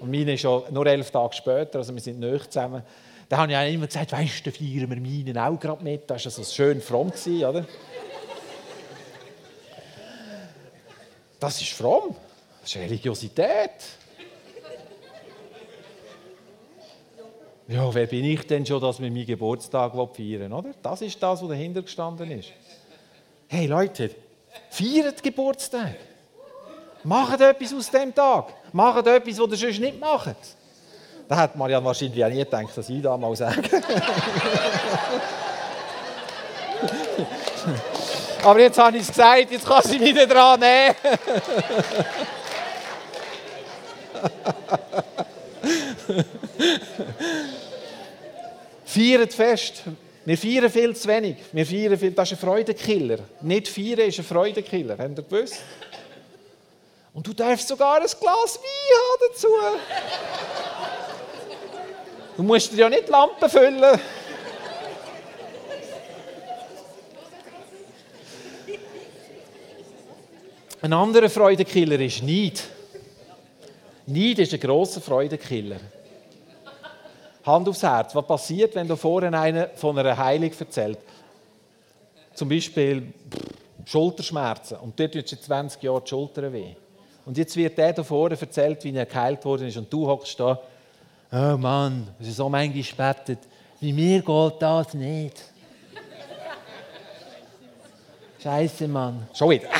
Und meine ist schon nur elf Tage später, also wir sind nicht zusammen. Da habe ich auch immer gesagt, weißt du, feiern wir meinen auch gerade mit. Das war also schön fromm, oder? Das ist fromm. Das ist Religiosität. Ja, wer bin ich denn schon, dass wir meinen Geburtstag feiern oder? Das ist das, was dahinter gestanden ist. Hey Leute, feiert Geburtstag. Macht etwas aus dem Tag. Macht etwas, was ihr sonst nicht macht. Da hat Marianne wahrscheinlich auch nie gedacht, dass ich das mal sage. Aber jetzt habe ich es gesagt, jetzt kann sie wieder dran nehmen. Feiert fest. Wir feiern viel zu wenig. Wir feiern viel, das ist ein Freudenkiller. Nicht feiern ist ein Freudenkiller. Habt ihr gewusst? Und du darfst sogar ein Glas Wein haben dazu. Du musst ja nicht Lampen füllen. Ein anderer Freudekiller ist Neid. Neid ist ein grosser Freudekiller. Hand aufs Herz. Was passiert, wenn du vorhin einer von einer Heilung erzählt? Zum Beispiel Schulterschmerzen. Und dort tut jetzt 20 Jahre die Schulter weh. Und jetzt wird der da vorne erzählt, wie er geheilt worden ist. Und du hockst da. Oh Mann, es ist so manchmal spätet. Bei mir geht das nicht. Scheiße, Mann. Schon wieder. Ah.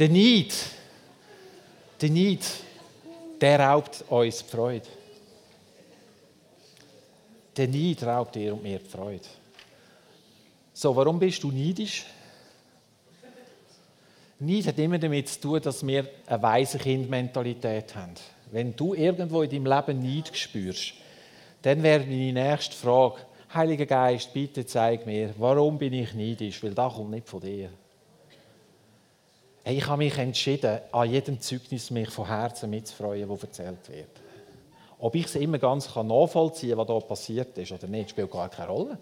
Der Neid, der Neid, der raubt uns die Freude. Der Neid raubt dir und mir die Freude. So, warum bist du neidisch? Neid hat immer damit zu tun, dass wir eine weise Kindmentalität haben. Wenn du irgendwo in deinem Leben Neid spürst, dann wäre meine nächste Frage, Heiliger Geist, bitte zeig mir, warum bin ich neidisch? Weil das kommt nicht von dir. Ich habe mich entschieden, an jedem Zeugnis mich von Herzen mitzufreuen, das erzählt wird. Ob ich es immer ganz nachvollziehen kann, was hier passiert ist oder nicht, spielt gar keine Rolle.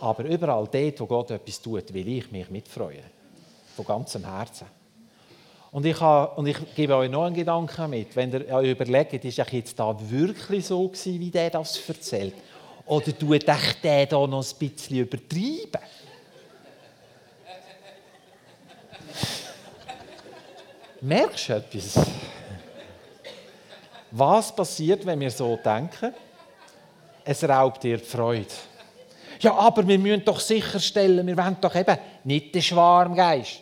Aber überall dort, wo Gott etwas tut, will ich mich mitfreuen. Von ganzem Herzen. Und ich, habe, und ich gebe euch noch einen Gedanken mit. Wenn ihr euch überlegt, ist jetzt da wirklich so gewesen, wie der das erzählt? Oder tut der da noch ein bisschen übertreiben? Merkst du etwas? Was passiert, wenn wir so denken? Es raubt dir die Freude. Ja, aber wir müssen doch sicherstellen, wir wollen doch eben nicht den Schwarmgeist.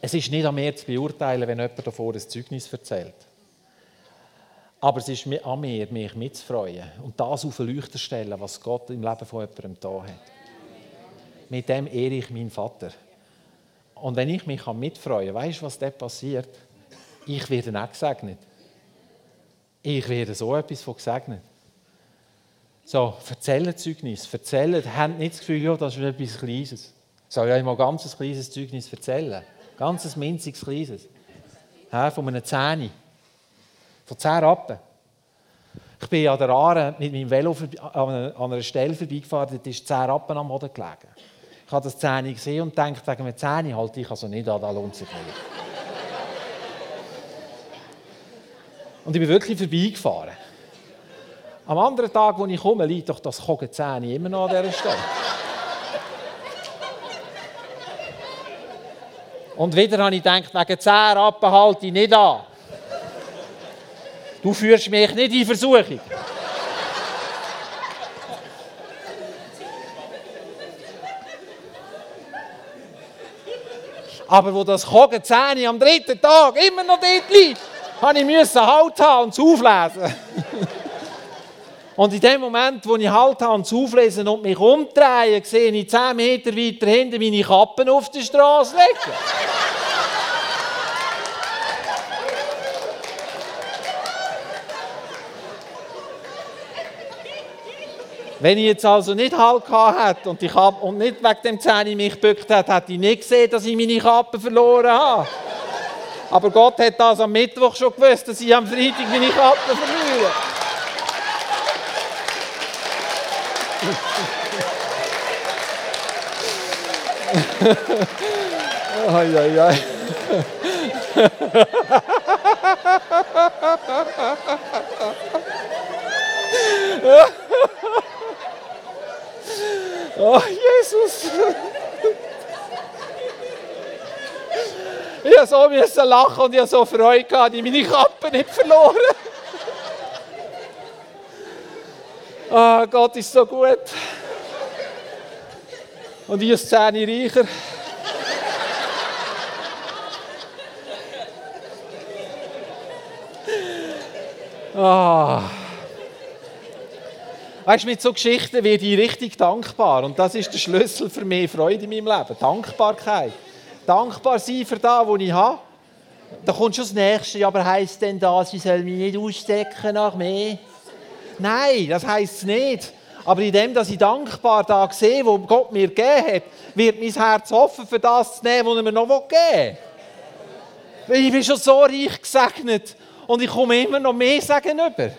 Es ist nicht an mir zu beurteilen, wenn jemand davor ein Zeugnis erzählt. Aber es ist an mir, mich mitzufreuen und das auf den Leuchter stellen, was Gott im Leben von jemandem da hat. Mit dem ehre ich meinen Vater. Und wenn ich mich mitfreuen kann, weißt du, was dort passiert? Ich werde auch gesegnet. Ich werde so etwas von gesegnet. So, erzählen Zeugnis, erzählen, habt nicht das Gefühl, ja, das ist etwas Kleines. Soll ich euch mal ganz ein kleines Zeugnis erzählen? Ganz ein minziges Kleines. Ja, von einem Zähne. Von zehn Rappen. Ich bin an der Aare mit meinem Velo an einer Stelle vorbeigefahren, da ist zehn Rappen am Boden gelegen. Ich habe das Zähne gesehen und dachte, wegen einem Zähne halte ich also nicht an, da lohnt sich nicht. und ich bin wirklich vorbeigefahren. Am anderen Tag, als ich komme, liegt doch das Kogenzähne immer noch an dieser Stelle. Und wieder habe ich gedacht, wegen 10 Rappen halte ich nicht an. Du führst mich nicht in Versuchung. Aber wo das Kogenzähne am dritten Tag immer noch dort liegt, habe ich Halt haben und es auflesen. Und in dem Moment, wo ich Halt habe und es auflesen und mich umdrehe, sehe ich 10 Meter weiter hinten meine Kappen auf der Straße liegen. Wenn ich jetzt also nicht Halt gehabt und, ich hab, und nicht wegen dem Zähne mich gebückt hätte, hätte ich nicht gesehen, dass ich meine Kappe verloren habe. Aber Gott hat das am Mittwoch schon gewusst, dass ich am Freitag meine Kappe verliere. ai, ai, ai. Oh, Jesus. Ich musste so lachen und ich so Freude gehabt, ich meine Kappe nicht verloren. Oh, Gott ist so gut. Und ich Zähne reicher. Ah. Weißt mit so Geschichten werde ich richtig dankbar. Und das ist der Schlüssel für mehr Freude in meinem Leben. Dankbarkeit. Dankbar sein für das, was ich habe. Da kommt schon das Nächste. Ja, aber heisst denn das, ich soll mich nicht ausstecken nach mehr? Nein, das heisst es nicht. Aber in dem, dass ich dankbar da sehe, wo Gott mir gegeben hat, wird mein Herz offen für das zu nehmen, was er mir noch geben will. Ich bin schon so reich gesegnet und ich komme immer noch mehr Segen über.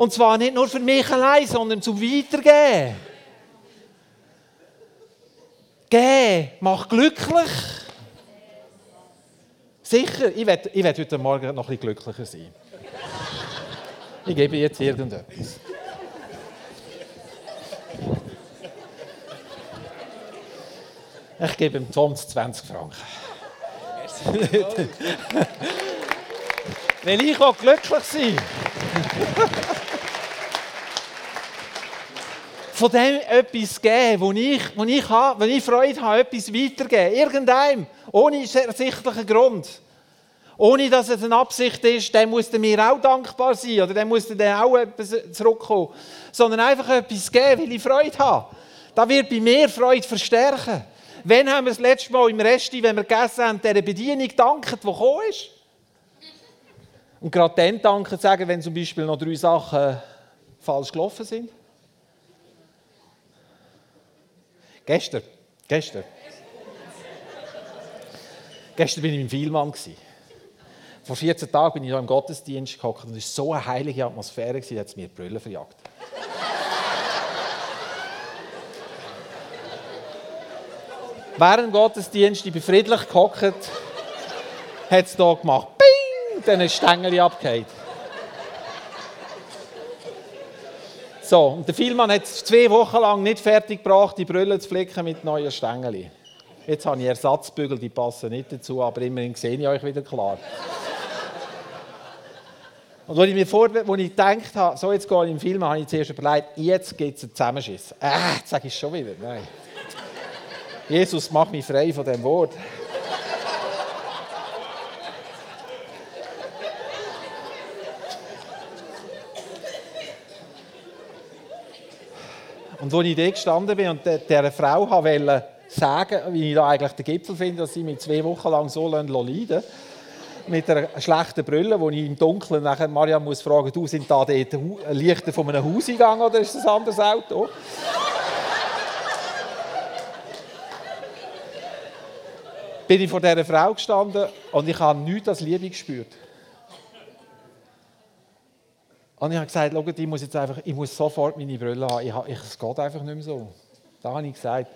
Und zwar nicht nur für mich allein, sondern zum Weitergeben. Gehen macht glücklich. Sicher, ich werde ich heute Morgen noch ein bisschen glücklicher sein. Ich gebe jetzt irgendetwas. Ich gebe ihm Tom 20 Franken. Weil ich auch glücklich sein Von dem etwas geben, wo ich, wo ich, habe, wenn ich Freude habe, etwas weitergeben. Irgendeinem. Ohne ersichtlichen Grund. Ohne dass es eine Absicht ist, der muss mir auch dankbar sein oder der muss dann auch etwas zurückkommen. Sondern einfach etwas geben, weil ich Freude habe. Das wird bei mir Freude verstärken. Wann haben wir das letzte Mal im Resti, wenn wir gegessen haben, der Bedienung danken, die gekommen ist? Und gerade dann danken sagen, wenn zum Beispiel noch drei Sachen falsch gelaufen sind. Gestern, gestern. Gestern war ich im Vielmann. Vor 14 Tagen bin ich hier im Gottesdienst gehockt und es war so eine heilige Atmosphäre, da hat es mir die Brille verjagt. Während dem Gottesdienst, ich bin friedlich gehockt, hat es hier gemacht. Bing! Dann ist Stängel abgehakt. So, und der Vielmann hat es zwei Wochen lang nicht fertig gebracht, die Brille zu flicken mit neuen Stängeln. Jetzt habe ich Ersatzbügel, die passen nicht dazu, aber immerhin sehe ich euch wieder klar. Und als ich mir vor, als ich gedacht habe, so jetzt gehe ich im Film, habe ich zuerst überlegt, jetzt gibt es einen Zusammenschiss. Äh, jetzt sage ich schon wieder, nein. Jesus, mach mich frei von dem Wort. Und als ich dort gestanden bin und dieser Frau wollte sagen, wie ich da eigentlich den Gipfel finde, dass sie mich zwei Wochen lang so leiden lassen, mit einer schlechten Brille, wo ich im Dunkeln nachher Mariam muss fragen, du, sind da dort Lichter von einem Haus eingegangen oder ist das ein anderes Auto? bin ich vor dieser Frau gestanden und ich habe nichts als Liebe gespürt. Und ich habe gesagt, ich muss jetzt einfach, ich muss sofort meine Brille haben. Ich, es geht einfach nicht mehr so. Da habe ich gesagt.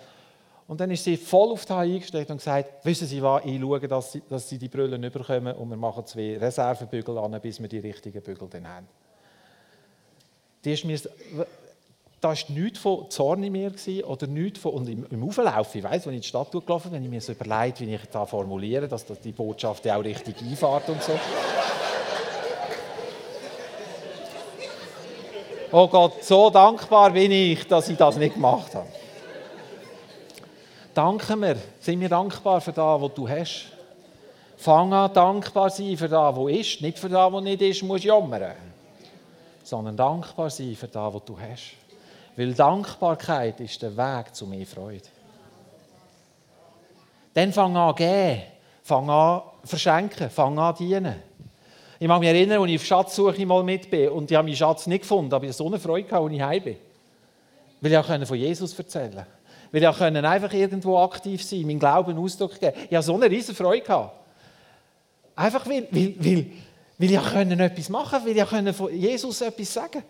Und dann ist sie voll auf das eingestellt und gesagt, wissen Sie was, ich schaue, dass Sie, dass sie die Brille nicht bekommen und wir machen zwei Reservebügel an, bis wir die richtigen Bügel dann haben. Die ist mir, da war nichts von Zorn in mir oder nichts von, und im, im Auflauf, ich weiss, wenn ich in die Stadt gelaufen bin, wenn ich mir so überlegt, wie ich da formuliere, dass die Botschaft auch richtig einfährt und so. Oh Gott, so dankbar bin ich, dass ich das nicht gemacht habe. Danke mir, sind wir dankbar für das, was du hast. Fang an, dankbar sein für das, was ist. Nicht für das, was nicht ist, musst du jammern. Sondern dankbar sein für das, was du hast. Weil Dankbarkeit ist der Weg zu mehr Freude. Dann fang an geben, fang an verschenken, fang an dienen. Ich mag mich erinnern, als ich auf Schatzsuche mal mit bin und ich habe meinen Schatz nicht gefunden, aber ich so eine Freude, als ich heim bin. Weil ich auch von Jesus erzählen konnte. Weil ich auch einfach irgendwo aktiv sein meinen Glauben Ausdruck geben Ich hatte so eine riesige Freude. Einfach weil, weil, weil, weil ich auch etwas machen konnte, weil ich auch von Jesus etwas sagen konnte.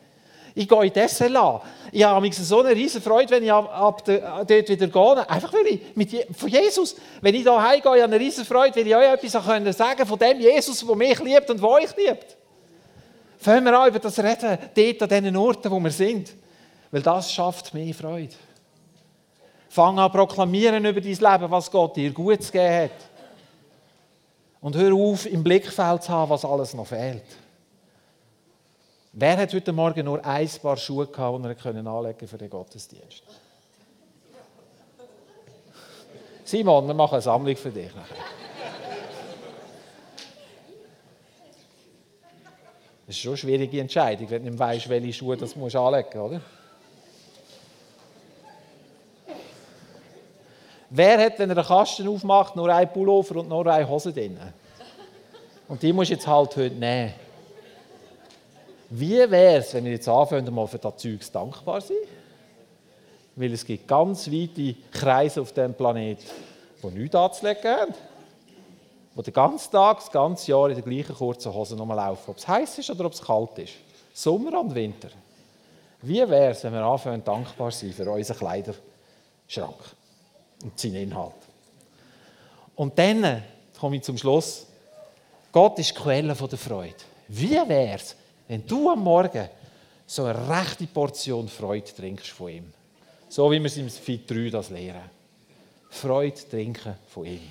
Ich gehe in die SLA. Ich habe so eine riesige Freude, wenn ich ab, ab de, dort wieder gehe. Einfach weil ich mit Je von Jesus, wenn ich hier heimgehe, habe ich eine riesige Freude, weil ich euch etwas sagen von dem Jesus, der mich liebt und der euch liebt. Fangen wir an, über das reden, dort an diesen Orten, wo wir sind. Weil das schafft mehr Freude. Fang an proklamieren über dein Leben, was Gott dir gut zu geben hat. Und hör auf, im Blickfeld zu haben, was alles noch fehlt. Wer hat heute Morgen nur ein Paar Schuhe gehabt, die er können anlegen für den Gottesdienst? Simon, wir machen eine Sammlung für dich. Das ist schon eine schwierige Entscheidung, wenn du nicht weißt, welche Schuhe das musst anlegen oder? Wer hat, wenn er einen Kasten aufmacht, nur einen Pullover und nur eine Hose drin? Und die musst du jetzt halt heute nehmen. Wie wäre es, wenn wir jetzt anfangen, mal für das Zeug dankbar sind? Weil es gibt ganz weite Kreise auf diesem Planeten, die nichts anzulegen haben. Die den ganzen Tag, das ganze Jahr in der gleichen kurzen Hose laufen. Ob es heiß ist oder ob es kalt ist. Sommer und Winter. Wie wäre es, wenn wir anfangen, dankbar zu sein für unseren Kleiderschrank und seinen Inhalt? Und dann komme ich zum Schluss. Gott ist die Quelle der Freude. Wie wäre es, wenn du am Morgen so eine rechte Portion Freude trinkst von ihm. So wie wir es im Fit 3 das lehren. Freude trinken von ihm.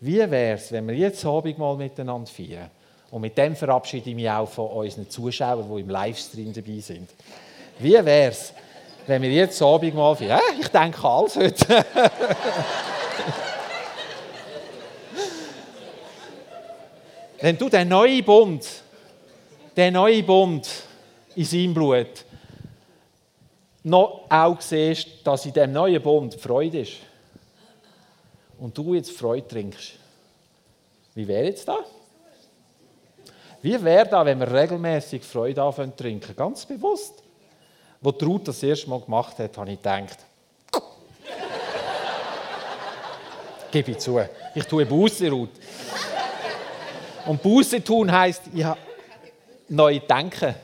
Wie wäre es, wenn wir jetzt Abend mal miteinander feiern? Und mit dem verabschiede ich mich auch von unseren Zuschauern, die im Livestream dabei sind. Wie wäre es, wenn wir jetzt Abend mal feiern? Äh, ich denke alles heute. wenn du den neuen Bund der neue Bund in seinem Blut noch auch siehst, dass in diesem neuen Bund Freude ist. Und du jetzt Freude trinkst. Wie wäre jetzt da? Wie wäre da, wenn wir regelmäßig Freude anfangen zu trinken? Ganz bewusst. Wo Ruth das erste Mal gemacht hat, habe ich gedacht, gebe ich zu, ich tue Buße, Ruth. Und Buße tun heisst, ich habe neu denken.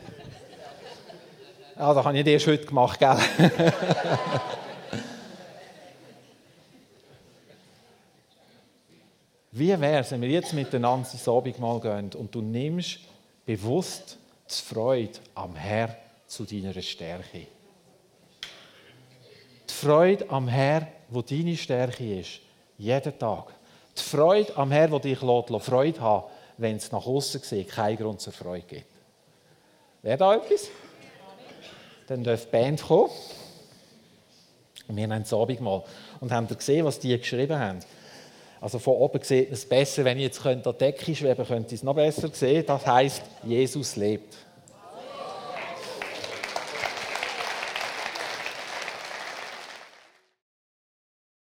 Ja, das habe ich nicht erst heute gemacht, gell? Wie wäre es, wenn wir jetzt miteinander ins Abendmahl gehen und du nimmst bewusst die Freude am Herr zu deiner Stärke? Die Freude am Herr, wo deine Stärke ist, jeden Tag. Die Freude am Herr, wo dich lässt, Freude haben, wenn es nach außen sieht, keinen Grund zur Freude gibt. Wäre da etwas? Dann darf die Band kommen. Und wir haben das Abendmahl. Und haben gesehen, was die geschrieben haben? Also von oben sieht es besser, wenn ich jetzt an der Decke schweben könnte, ich es noch besser sehen. Das heißt, Jesus lebt.